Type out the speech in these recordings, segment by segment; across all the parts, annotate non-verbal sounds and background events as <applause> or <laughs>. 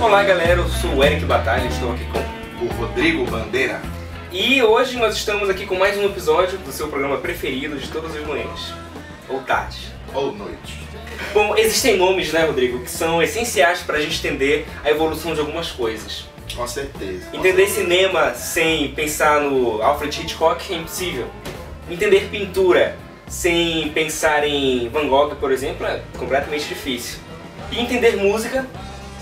Olá galera, eu sou o Eric Batalha, estou aqui com o Rodrigo Bandeira. E hoje nós estamos aqui com mais um episódio do seu programa preferido de todas as manhãs. Ou tarde. Ou noite. Bom, existem nomes, né, Rodrigo, que são essenciais para a gente entender a evolução de algumas coisas. Com certeza. Com entender certeza. cinema sem pensar no Alfred Hitchcock é impossível. Entender pintura sem pensar em Van Gogh, por exemplo, é completamente difícil. E entender música,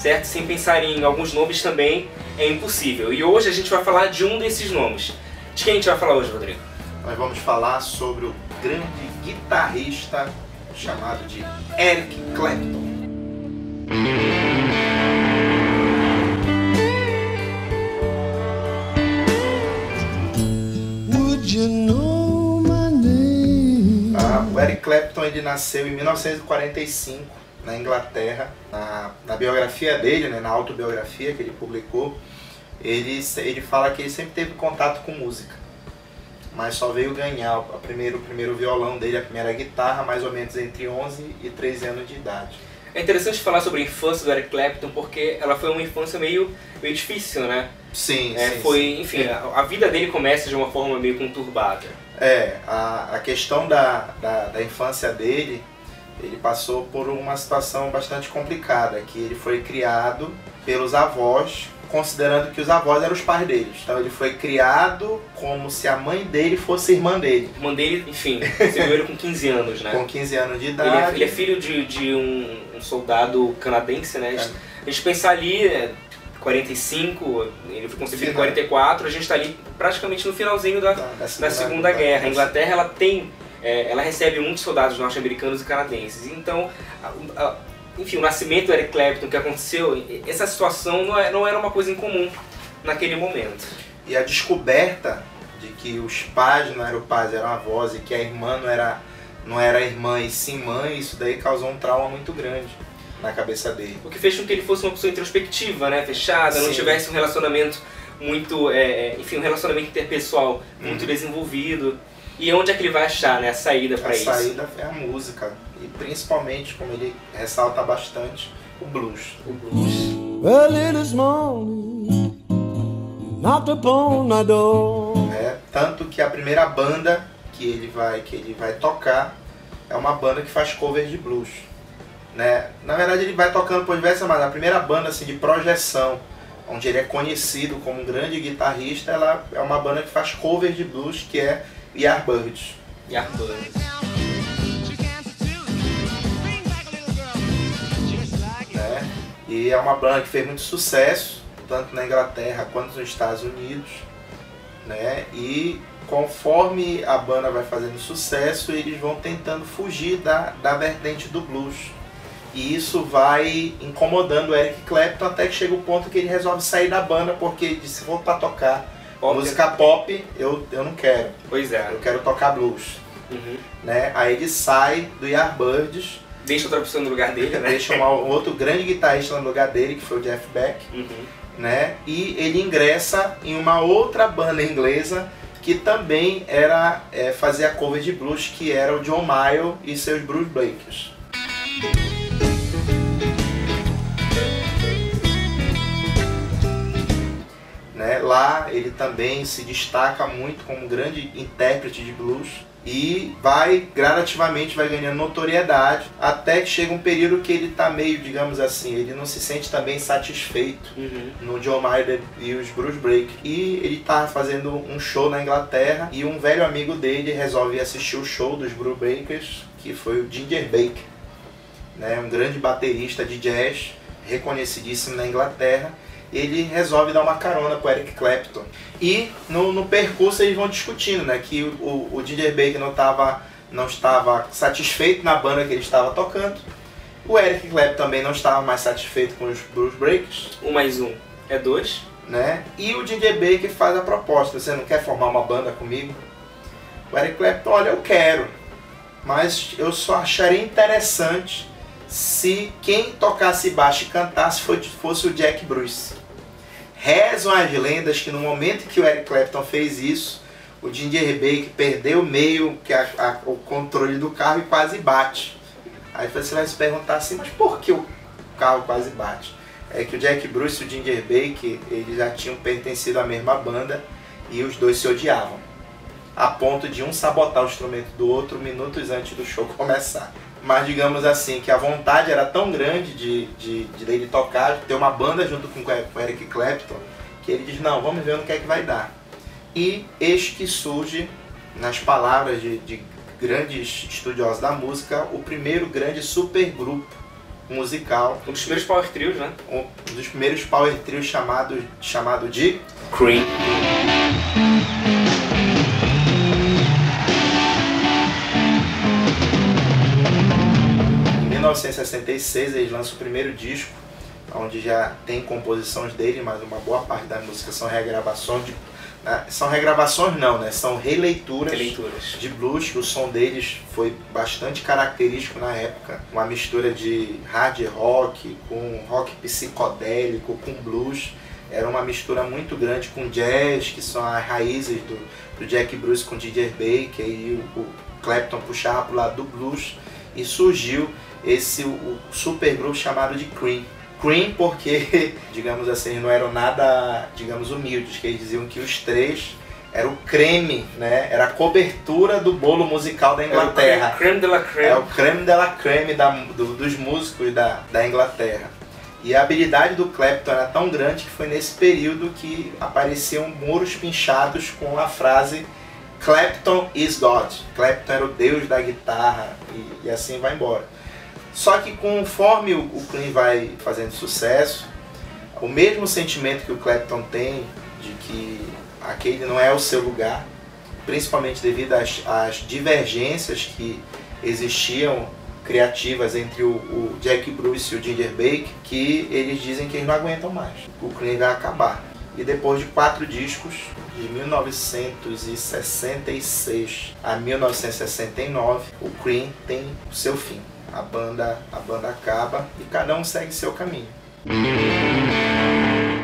certo? Sem pensar em alguns nomes também é impossível. E hoje a gente vai falar de um desses nomes. De quem a gente vai falar hoje, Rodrigo? Nós vamos falar sobre o grande guitarrista chamado de Eric Clapton. Ah, o Eric Clapton ele nasceu em 1945 na Inglaterra. Na, na biografia dele, né, na autobiografia que ele publicou, ele, ele fala que ele sempre teve contato com música, mas só veio ganhar o primeiro, o primeiro violão dele, a primeira guitarra, mais ou menos entre 11 e 13 anos de idade. É interessante falar sobre a infância do Eric Clapton porque ela foi uma infância meio, meio difícil, né? Sim, É, sim. foi, sim. enfim, a, a vida dele começa de uma forma meio conturbada. É, a, a questão da, da, da infância dele, ele passou por uma situação bastante complicada, que ele foi criado pelos avós, considerando que os avós eram os pais dele. Então ele foi criado como se a mãe dele fosse irmã dele, A mãe dele, enfim, recebeu ele com 15 anos, né? com 15 anos de Ele é, idade. ele é filho de, de um, um soldado canadense, né? A gente, gente pensar ali, é, 45, ele foi concebido em Final. 44, a gente está ali praticamente no finalzinho da, da, da Segunda Guerra. A Inglaterra ela tem, é, ela recebe muitos soldados norte-americanos e canadenses. Então, a- a- enfim, o nascimento do Eric Clapton que aconteceu, essa situação não, é- não era uma coisa incomum naquele momento. E a descoberta de que os pais não eram pais, eram avós, e que a irmã não era, não era irmã e sim mãe, isso daí causou um trauma muito grande na cabeça dele. O que fez com que ele fosse uma pessoa introspectiva, né? Fechada, não Sim. tivesse um relacionamento muito, é, é, enfim, um relacionamento interpessoal muito Uhum. desenvolvido. E onde é que ele vai achar, né, a saída para A isso? saída é a música, e principalmente, como ele ressalta bastante, o blues. O blues. Early this morning, knocked upon my door. né? Tanto que a primeira banda que ele vai que ele vai tocar é uma banda que faz covers de blues, né? Na verdade ele vai tocando por diversas, mas a primeira banda assim de projeção, onde ele é conhecido como um grande guitarrista, ela é uma banda que faz covers de blues que é Yardbirds. Yardbirds. né? E é uma banda que fez muito sucesso, tanto na Inglaterra quanto nos Estados Unidos, né? E conforme a banda vai fazendo sucesso, eles vão tentando fugir da, da vertente do blues. E isso vai incomodando o Eric Clapton até que chega o ponto que ele resolve sair da banda porque ele disse, vou para tocar Pop. música pop, eu, eu não quero, Pois é. eu quero tocar blues. Uhum. Né? Aí ele sai do Yardbirds, Deixa outra pessoa no lugar dele, né? deixa um outro grande guitarrista no lugar dele, que foi o Jeff Beck, Uhum. né? E ele ingressa em uma outra banda inglesa que também era é, fazia cover de blues, que era o John Mayall e seus Blues Breakers. Ele também se destaca muito como um grande intérprete de blues e vai gradativamente vai ganhando notoriedade até que chega um período que ele tá meio, digamos assim, ele não se sente também satisfeito Uhum. no John Mayer e os Bruce Break. E ele tá fazendo um show na Inglaterra e um velho amigo dele resolve assistir o show dos Bruce Breakers, que foi o Ginger Baker, né, um grande baterista de jazz, reconhecidíssimo na Inglaterra. Ele resolve dar uma carona pro Eric Clapton. E no, no percurso eles vão discutindo, né, que o, o Ginger Baker não, tava, não estava satisfeito na banda que ele estava tocando. O Eric Clapton também não estava mais satisfeito com os Bruce Breakers Um mais um é dois. né? E o DJ Baker faz a proposta, você não quer formar uma banda comigo? O Eric Clapton, olha, eu quero, mas eu só acharia interessante se quem tocasse baixo e cantasse fosse o Jack Bruce. Rezam as lendas que no momento que o Eric Clapton fez isso, o Ginger Baker perdeu meio que a- a- o controle do carro e quase bate. Aí você vai se perguntar assim, mas por que o carro quase bate? é que o Jack Bruce e o Ginger Baker eles já tinham pertencido à mesma banda e os dois se odiavam, a ponto de um sabotar o instrumento do outro minutos antes do show <laughs> começar. Mas digamos assim, que a vontade era tão grande de, de, de dele tocar, ter uma banda junto com o Eric Clapton, que ele diz, não, vamos ver no que é que vai dar. E eis que surge, nas palavras de, de grandes estudiosos da música, o primeiro grande supergrupo musical. Um dos primeiros power trios, né? Um dos primeiros power trios chamado, chamado de Cream. 1966 eles lançam o primeiro disco, onde já tem composições dele, mas uma boa parte da música são regravações de né? São regravações não, né? São releituras, Releituras. de blues, que o som deles foi bastante característico na época. Uma mistura de hard rock com rock psicodélico, com blues. Era uma mistura muito grande com jazz, que são as raízes do, do Jack Bruce com DJ Baker e o, o Clapton puxava pro lado do blues. E surgiu esse o, super grupo chamado de Cream Cream porque, <laughs> digamos assim, não eram nada, digamos, humildes, que eles diziam que os três era o creme, né? Era a cobertura do bolo musical da Inglaterra. Era o creme de la creme. É o creme de la creme da, do, dos músicos da, da Inglaterra. E a habilidade do Clapton era tão grande que foi nesse período que apareciam muros pinchados com a frase Clapton is God. Clapton era o deus da guitarra e, e assim vai embora. Só que conforme o, o Clean vai fazendo sucesso, o mesmo sentimento que o Clapton tem de que aquele não é o seu lugar, principalmente devido às, às divergências que existiam criativas entre o, o, Jack Bruce e o Ginger Baker, que eles dizem que eles não aguentam mais. O Cream vai acabar. E depois de quatro discos, de 1966 a 1969, o Cream tem o seu fim a banda, a banda acaba e cada um segue seu caminho.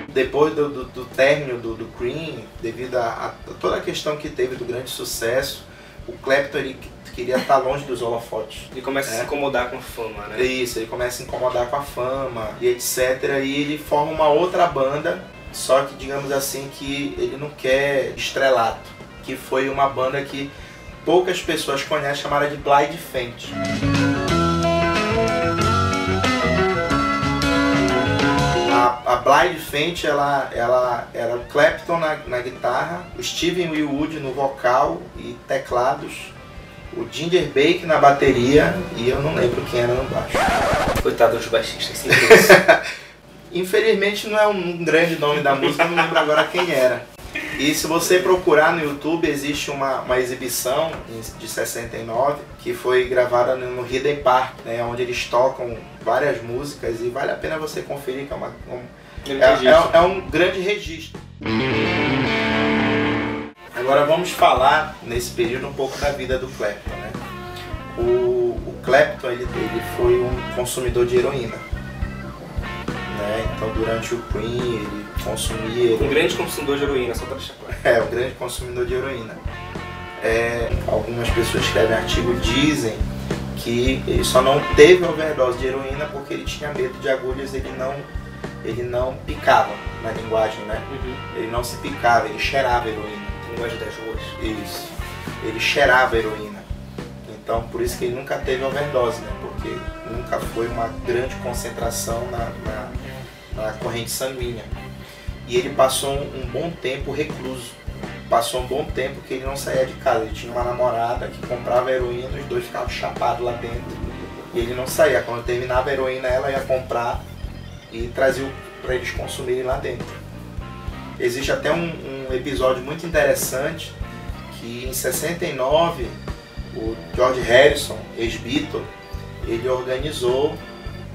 Depois do, do, do término do, do Cream, devido a, a, toda a questão que teve do grande sucesso, o Clapton ele queria estar longe dos holofotes. Ele começa é. a se incomodar com a fama, né? Isso, ele começa a se incomodar com a fama e etc. E ele forma uma outra banda, só que digamos assim que ele não quer estrelato, que foi uma banda que poucas pessoas conhecem, chamada de Blind Faint. Blind Faint ela, ela era o Clapton na, na guitarra, o Steven Wilwood no vocal e teclados, o Ginger Baker na bateria e eu não lembro quem era no baixo. Coitado dos baixistas, sim. <laughs> Infelizmente não é um grande nome da música, não lembro agora quem era. E se você procurar no YouTube, existe uma, uma exibição de 69 que foi gravada no Hidden Park, né, onde eles tocam várias músicas e vale a pena você conferir, que é, uma, um, é, é, é um grande registro. Agora vamos falar nesse período um pouco da vida do Clapton. Né? O, o Clapton ele, ele foi um consumidor de heroína. Né? Então durante o Queen ele consumia. Um grande consumidor de heroína, só para deixar claro. É, um grande consumidor de heroína. É, algumas pessoas escrevem artigo dizem que ele só não teve overdose de heroína porque ele tinha medo de agulhas, ele não, ele não picava na linguagem, né? Uhum. Ele não se picava, ele cheirava heroína. Linguagem das ruas. Isso. Ele cheirava heroína. Então por isso que ele nunca teve overdose, né? Porque nunca foi uma grande concentração na, na, na corrente sanguínea. E ele passou um, um bom tempo recluso passou um bom tempo que ele não saía de casa. Ele tinha uma namorada que comprava heroína, os dois ficavam chapados lá dentro. E ele não saía. Quando terminava a heroína, ela ia comprar e trazia para eles consumirem lá dentro. Existe até um, um episódio muito interessante que em 69 o George Harrison, ex-Beatle, ele organizou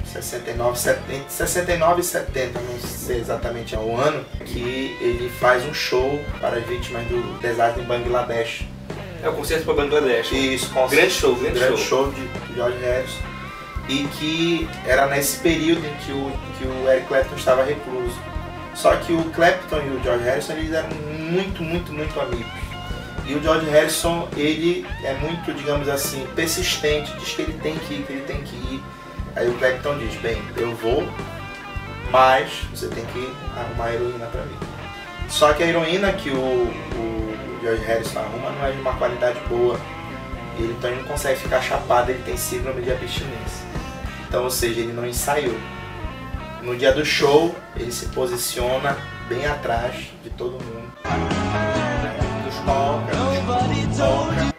69, 70, 69 e 70, não sei exatamente é o ano, que ele faz um show para as vítimas do desastre em Bangladesh. É o concerto para Bangladesh. Isso, concerto, grande show, grande, grande show. show de George Harrison. E que era nesse período em que o, que o Eric Clapton estava recluso. Só que o Clapton e o George Harrison eles eram muito, muito, muito amigos. E o George Harrison, ele é muito, digamos assim, persistente, diz que ele tem que ir, que ele tem que ir Aí o Clapton diz, bem, eu vou, mas você tem que arrumar heroína para mim. Só que a heroína que o, o George Harrison arruma não é de uma qualidade boa. Ele também não consegue ficar chapado, ele tem síndrome de abstinência. Então, ou seja, ele não ensaiou. No dia do show, ele se posiciona bem atrás de todo mundo. Toca.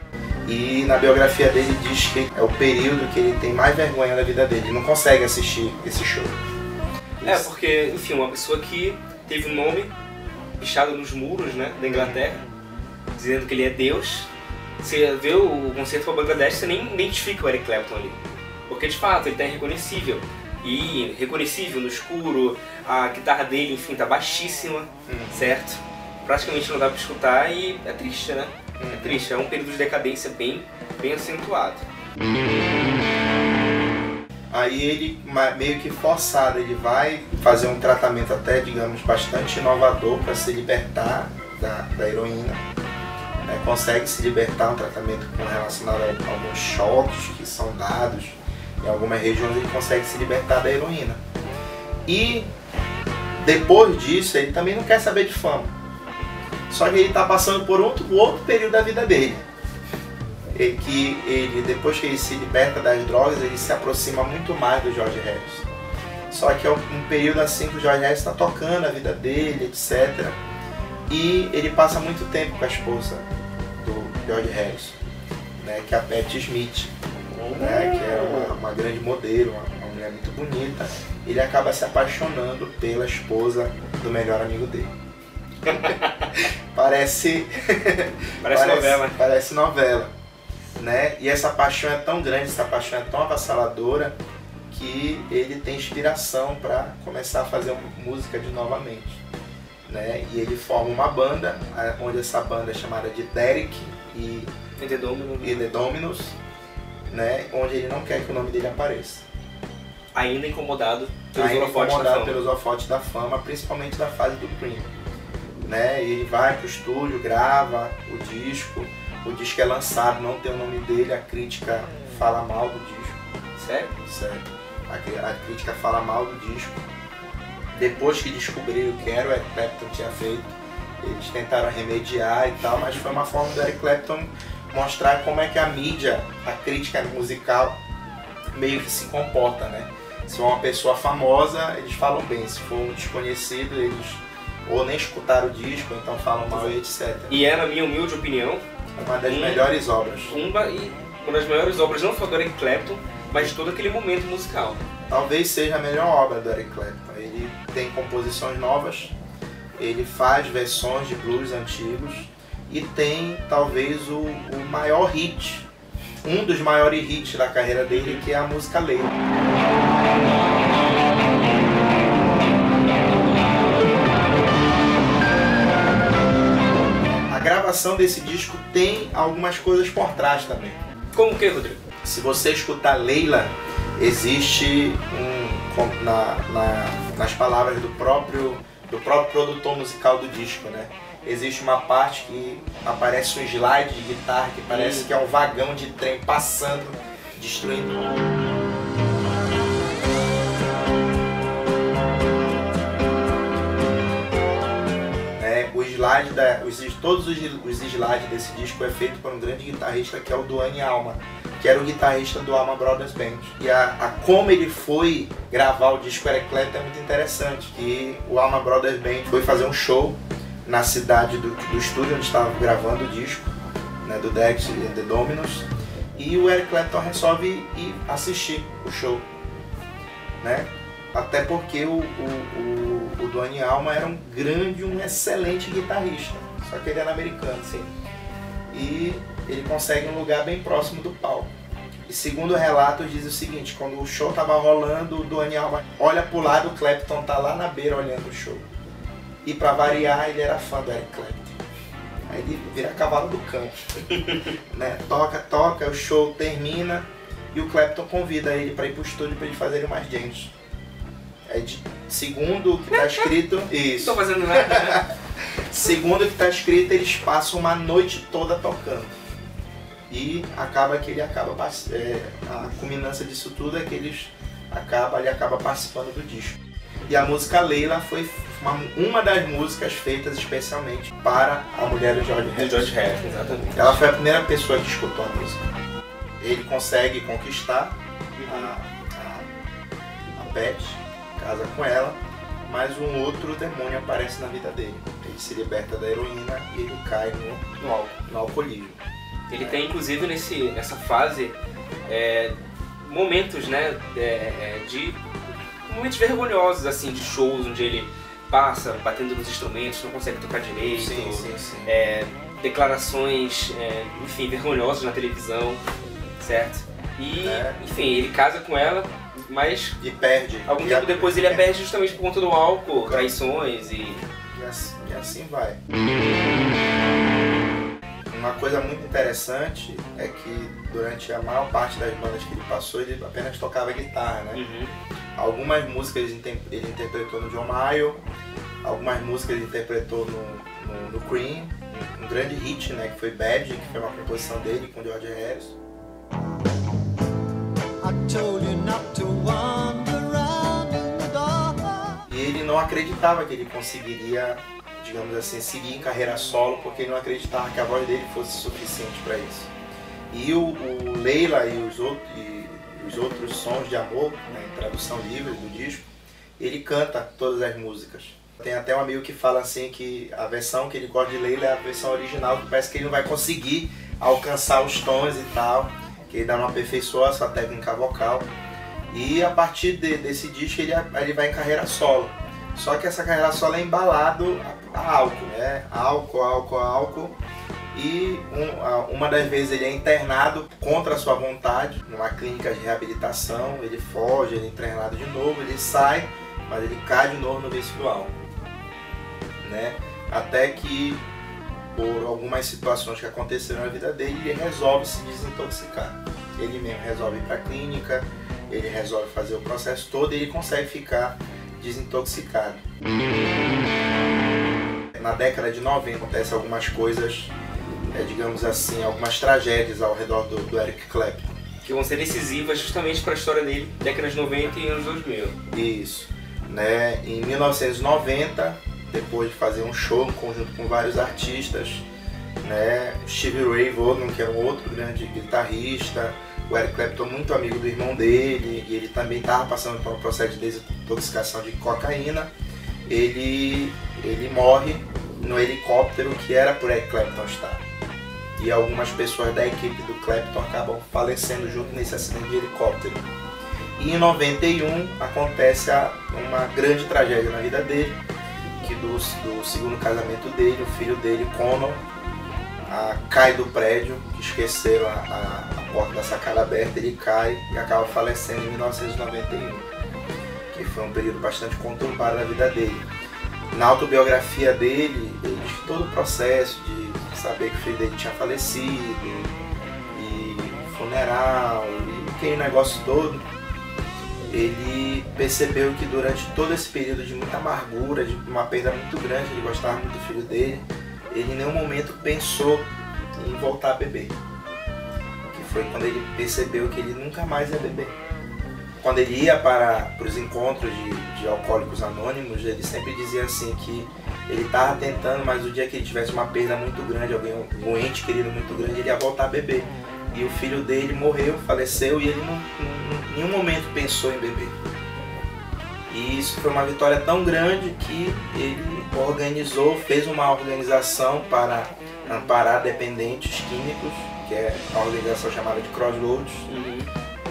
E na biografia dele diz que é o período que ele tem mais vergonha da vida dele. Ele não consegue assistir esse show. É, porque, enfim, uma pessoa que teve um nome pichado nos muros né, da Inglaterra, dizendo que ele é Deus. Você vê o concerto com a Bangladesh, você nem identifica o Eric Clapton ali. Porque de fato ele tá irreconhecível. E reconhecível no escuro, a guitarra dele, enfim, tá baixíssima, certo? Praticamente não dá pra escutar e é triste, né? É triste, é um período de decadência bem, bem acentuado. Aí ele, meio que forçado, ele vai fazer um tratamento até, digamos, bastante inovador para se libertar da, da heroína. né? Consegue se libertar, um tratamento com relacionado a alguns choques que são dados em algumas regiões, ele consegue se libertar da heroína. E depois disso, ele também não quer saber de fama. Só que ele está passando por outro, outro período da vida dele é que ele, depois que ele se liberta das drogas, ele se aproxima muito mais do George Harrison. Só que é um período assim que o George Harrison está tocando a vida dele, etc. E ele passa muito tempo com a esposa do George Harrison, né, que é a Patti Smith, né, que é uma, uma grande modelo, uma, uma mulher muito bonita. Ele acaba se apaixonando pela esposa do melhor amigo dele. <laughs> parece Parece novela. Parece novela. Né? E essa paixão é tão grande, essa paixão é tão avassaladora que ele tem inspiração para começar a fazer música de novamente. Né? E ele forma uma banda, onde essa banda é chamada de Derek e, Entendeu? e The Dominos, né? onde ele não quer que o nome dele apareça. Ainda incomodado pelos Ainda holofotes da incomodado fama. pelos holofotes da fama, principalmente da fase do Cream. Né? Ele vai pro estúdio, grava o disco, o disco é lançado, não tem o nome dele, a crítica fala mal do disco, Sério? sério. A, a crítica fala mal do disco. Depois que descobriram o que era o Eric Clapton tinha feito, eles tentaram remediar e tal, mas foi uma forma do Eric Clapton mostrar como é que a mídia, a crítica musical, meio que se comporta, né? Se for uma pessoa famosa, eles falam bem. Se for um desconhecido, eles ou nem escutaram o disco, então falam mal e etc. E é, na minha humilde opinião, Uma das Hum. melhores obras. uma, e uma das maiores obras não só do Eric Clapton, mas de todo aquele momento musical. Talvez seja a melhor obra do Eric Clapton. Ele tem composições novas, ele faz versões de blues antigos e tem talvez o, o maior hit, um dos maiores hits da carreira dele, que é a música Leila. A gravação desse disco tem algumas coisas por trás também. Como que, Rodrigo? Se você escutar Leila, existe um na, na- nas palavras do próprio do próprio produtor musical do disco, né? Existe uma parte que aparece um slide de guitarra que parece que é um vagão de trem passando, destruindo. né? O slide da, os, todos os, os slides desse disco é feito por um grande guitarrista que é o Duane Alma, que era o guitarrista do Alma Brothers Band. E a, a como ele foi gravar o disco Eric Clapton é muito interessante, que o Alma Brothers Band foi fazer um show na cidade do, do estúdio onde estava gravando o disco, né, do Dex e The Dominos, e o Eric Clapton resolve ir assistir o show, né? Até porque o, o, o, o Duane Alma era um grande, um excelente guitarrista, só que ele era americano, Sim. e ele consegue um lugar bem próximo do palco. E segundo relatos diz o seguinte, quando o show tava rolando, o Duane Alma olha pro lado, o Clapton tá lá na beira olhando o show. E pra variar, ele era fã do Eric Clapton. Aí ele vira cavalo do campo. <laughs> né? Toca, toca, o show termina e o Clapton convida ele para ir pro estúdio para eles fazerem mais jams. Aí, de- segundo o que tá escrito, Não isso. tô fazendo nada. <laughs> Segundo o que está escrito, eles passam uma noite toda tocando. E acaba que ele acaba é, a culminância disso tudo é que eles acaba, ele acaba participando do disco. E a música Leila foi uma, uma das músicas feitas especialmente para a mulher do George Harrison. George Harrison, exatamente. Ela foi a primeira pessoa que escutou a música. Ele consegue conquistar a, a, a Beth, casa com ela, mas um outro demônio aparece na vida dele. Ele se liberta da heroína e ele cai no, No álbum. no alcoolismo. Ele tem, inclusive, nesse, nessa fase, é, momentos, né, é, é, de... momentos vergonhosos, assim, de shows onde ele passa batendo nos instrumentos, não consegue tocar direito. sim, sim. é, declarações, é, enfim, vergonhosas na televisão, certo? E, É. enfim, ele casa com ela, mas E perde. algum E tempo a- depois ele a perde justamente por conta do álcool, traições e... E assim, e assim vai. Uma coisa muito interessante é que durante a maior parte das bandas que ele passou, ele apenas tocava guitarra, né? Uhum. Algumas músicas ele, interpretou no John Mayer, algumas músicas ele interpretou no, no, no Cream, um, grande hit, né? Que foi Bad, que foi uma composição dele com George Harrison. Dark. E ele não acreditava que ele conseguiria, digamos assim, seguir em carreira solo, porque ele não acreditava que a voz dele fosse suficiente para isso. E o, o Leila e os, outros, e os outros sons de amor, né, tradução livre do disco, ele canta todas as músicas. Tem até um amigo que fala assim que a versão que ele gosta de Leila é a versão original, que parece que ele não vai conseguir alcançar os tons e tal, que ele ainda não aperfeiçoou a sua técnica vocal. E a partir de- desse disco ele, ele vai em carreira solo. Só que essa carreira solo é embalado a, a álcool, né? Álcool, álcool, álcool. E um- uma das vezes ele é internado contra a sua vontade, numa clínica de reabilitação. Ele foge, ele é internado de novo, ele sai, mas ele cai de novo no álcool. Né? Até que, por algumas situações que aconteceram na vida dele, ele resolve se desintoxicar. Ele mesmo resolve ir para a clínica, ele resolve fazer o processo todo e ele consegue ficar desintoxicado. Na década de 90 acontecem algumas coisas, é, digamos assim, algumas tragédias ao redor do, do Eric Clapton. Que vão ser decisivas justamente para a história dele, décadas de 90 e anos 2000. Isso. Né? Em 1990, depois de fazer um show em conjunto com vários artistas, né? Stevie Ray Vaughan, que era um outro grande guitarrista, o Eric Clapton muito amigo do irmão dele, e ele também estava passando por um processo de desintoxicação de cocaína. Ele, ele morre no helicóptero que era por Eric Clapton estar. E algumas pessoas da equipe do Clapton acabam falecendo junto nesse acidente de helicóptero. E em 91 acontece a- uma grande tragédia na vida dele, que do, do segundo casamento dele, o filho dele, Conor, ah, cai do prédio, que esqueceram a, a- a porta da sacada aberta, ele cai e acaba falecendo em 1991, que foi um período bastante conturbado na vida dele. Na autobiografia dele, ele todo o processo de saber que o filho dele tinha falecido, e funeral, e aquele negócio todo, ele percebeu que durante todo esse período de muita amargura, de uma perda muito grande, ele gostava muito do filho dele, ele em nenhum momento pensou em voltar a beber. Que foi quando ele percebeu que ele nunca mais ia beber. Quando ele ia para, para os encontros de, de alcoólicos anônimos, ele sempre dizia assim que ele estava tentando, mas o dia que ele tivesse uma perda muito grande, alguém, um ente querido muito grande, ele ia voltar a beber. E o filho dele morreu, faleceu, e ele não, não- em nenhum momento pensou em beber. E isso foi uma vitória tão grande que ele organizou, fez uma organização para amparar dependentes químicos, que é a organização chamada de Crossroads,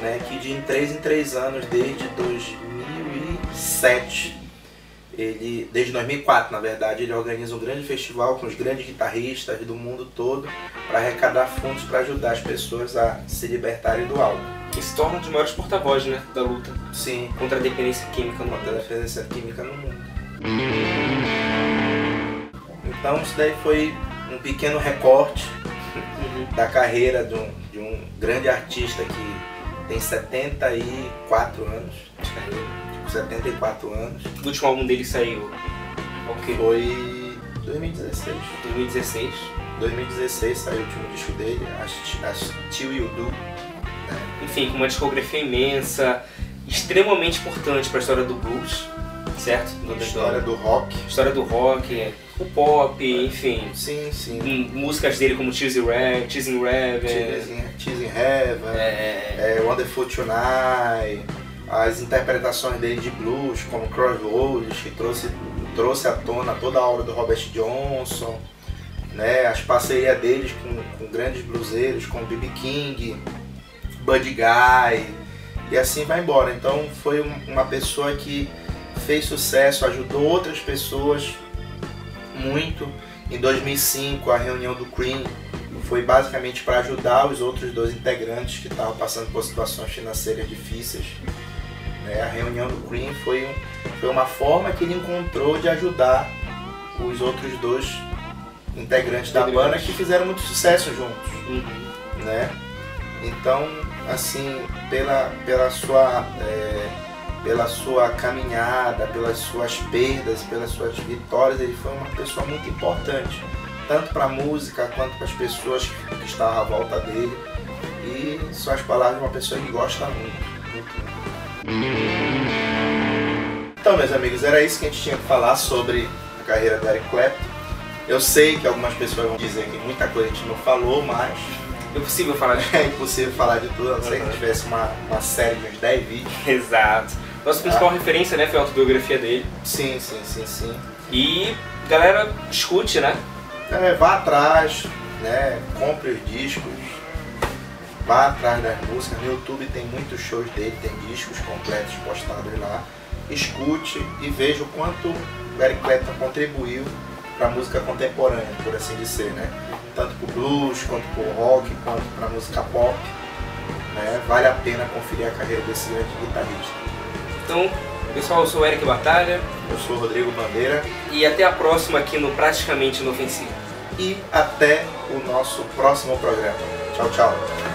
né, que de em 3 em 3 anos, desde 2007, ele, desde 2004 na verdade, ele organiza um grande festival com os grandes guitarristas do mundo todo para arrecadar fundos para ajudar as pessoas a se libertarem do álcool. E se torna um dos maiores porta-vozes né, da luta Sim, contra a dependência química no contra a mundo. dependência química no mundo. Então isso daí foi um pequeno recorte Uhum. da carreira de um, de um grande artista que tem 74 anos, de carreira. tipo 74 anos, O último álbum dele saiu que ok, foi 2016. 2016. 2016 saiu o último disco dele, As, Till You Do. Enfim, com uma discografia imensa, extremamente importante para a história do blues, certo? Do- História do rock. história do rock, o pop, enfim. Sim, sim. Hum, Músicas dele como Cheesy Rev, Cheesy Rev, Tears in, Tears in Heaven, é, é, Wonderful Tonight, as interpretações dele de blues, como Crossroads, que trouxe, trouxe à tona toda a obra do Robert Johnson, né, as parcerias deles com, com grandes bluseiros, como B.B. King, Buddy Guy, e assim vai embora. Então foi um- uma pessoa que fez sucesso, ajudou outras pessoas muito. Em 2005, a reunião do Cream foi basicamente para ajudar os outros dois integrantes que estavam passando por situações financeiras difíceis. né? A reunião do Cream foi, foi uma forma que ele encontrou de ajudar os outros dois integrantes da banda que fizeram muito sucesso juntos uhum. né? Então, assim, pela, pela sua é, pela sua caminhada, pelas suas perdas, pelas suas vitórias, ele foi uma pessoa muito importante, tanto para a música quanto para as pessoas que, que estavam à volta dele. E suas palavras de uma pessoa que gosta muito, muito. Então, meus amigos, era isso que a gente tinha que falar sobre a carreira do Eric Clapton. Eu sei que algumas pessoas vão dizer que muita coisa a gente não falou, mas É possível falar de... <laughs> é impossível falar de tudo, a não ser que tivesse uma, uma série de uns 10 vídeos. Exato. Nossa principal referência, né, foi a autobiografia dele. Sim, sim, sim, sim. E, galera, escute, né? É, vá atrás, né? Compre os discos, vá atrás das músicas. No YouTube tem muitos shows dele, tem discos completos postados lá. Escute e veja o quanto o Eric Clapton contribuiu para a música contemporânea, por assim dizer, né? Tanto para o blues, quanto para o rock, quanto para a música pop. Né? Vale a pena conferir a carreira desse grande guitarrista. Então, pessoal, eu sou o Eric Batalha Eu sou o Rodrigo Bandeira e até a próxima aqui no Praticamente Inofensivo. e até o nosso próximo programa. Tchau, tchau.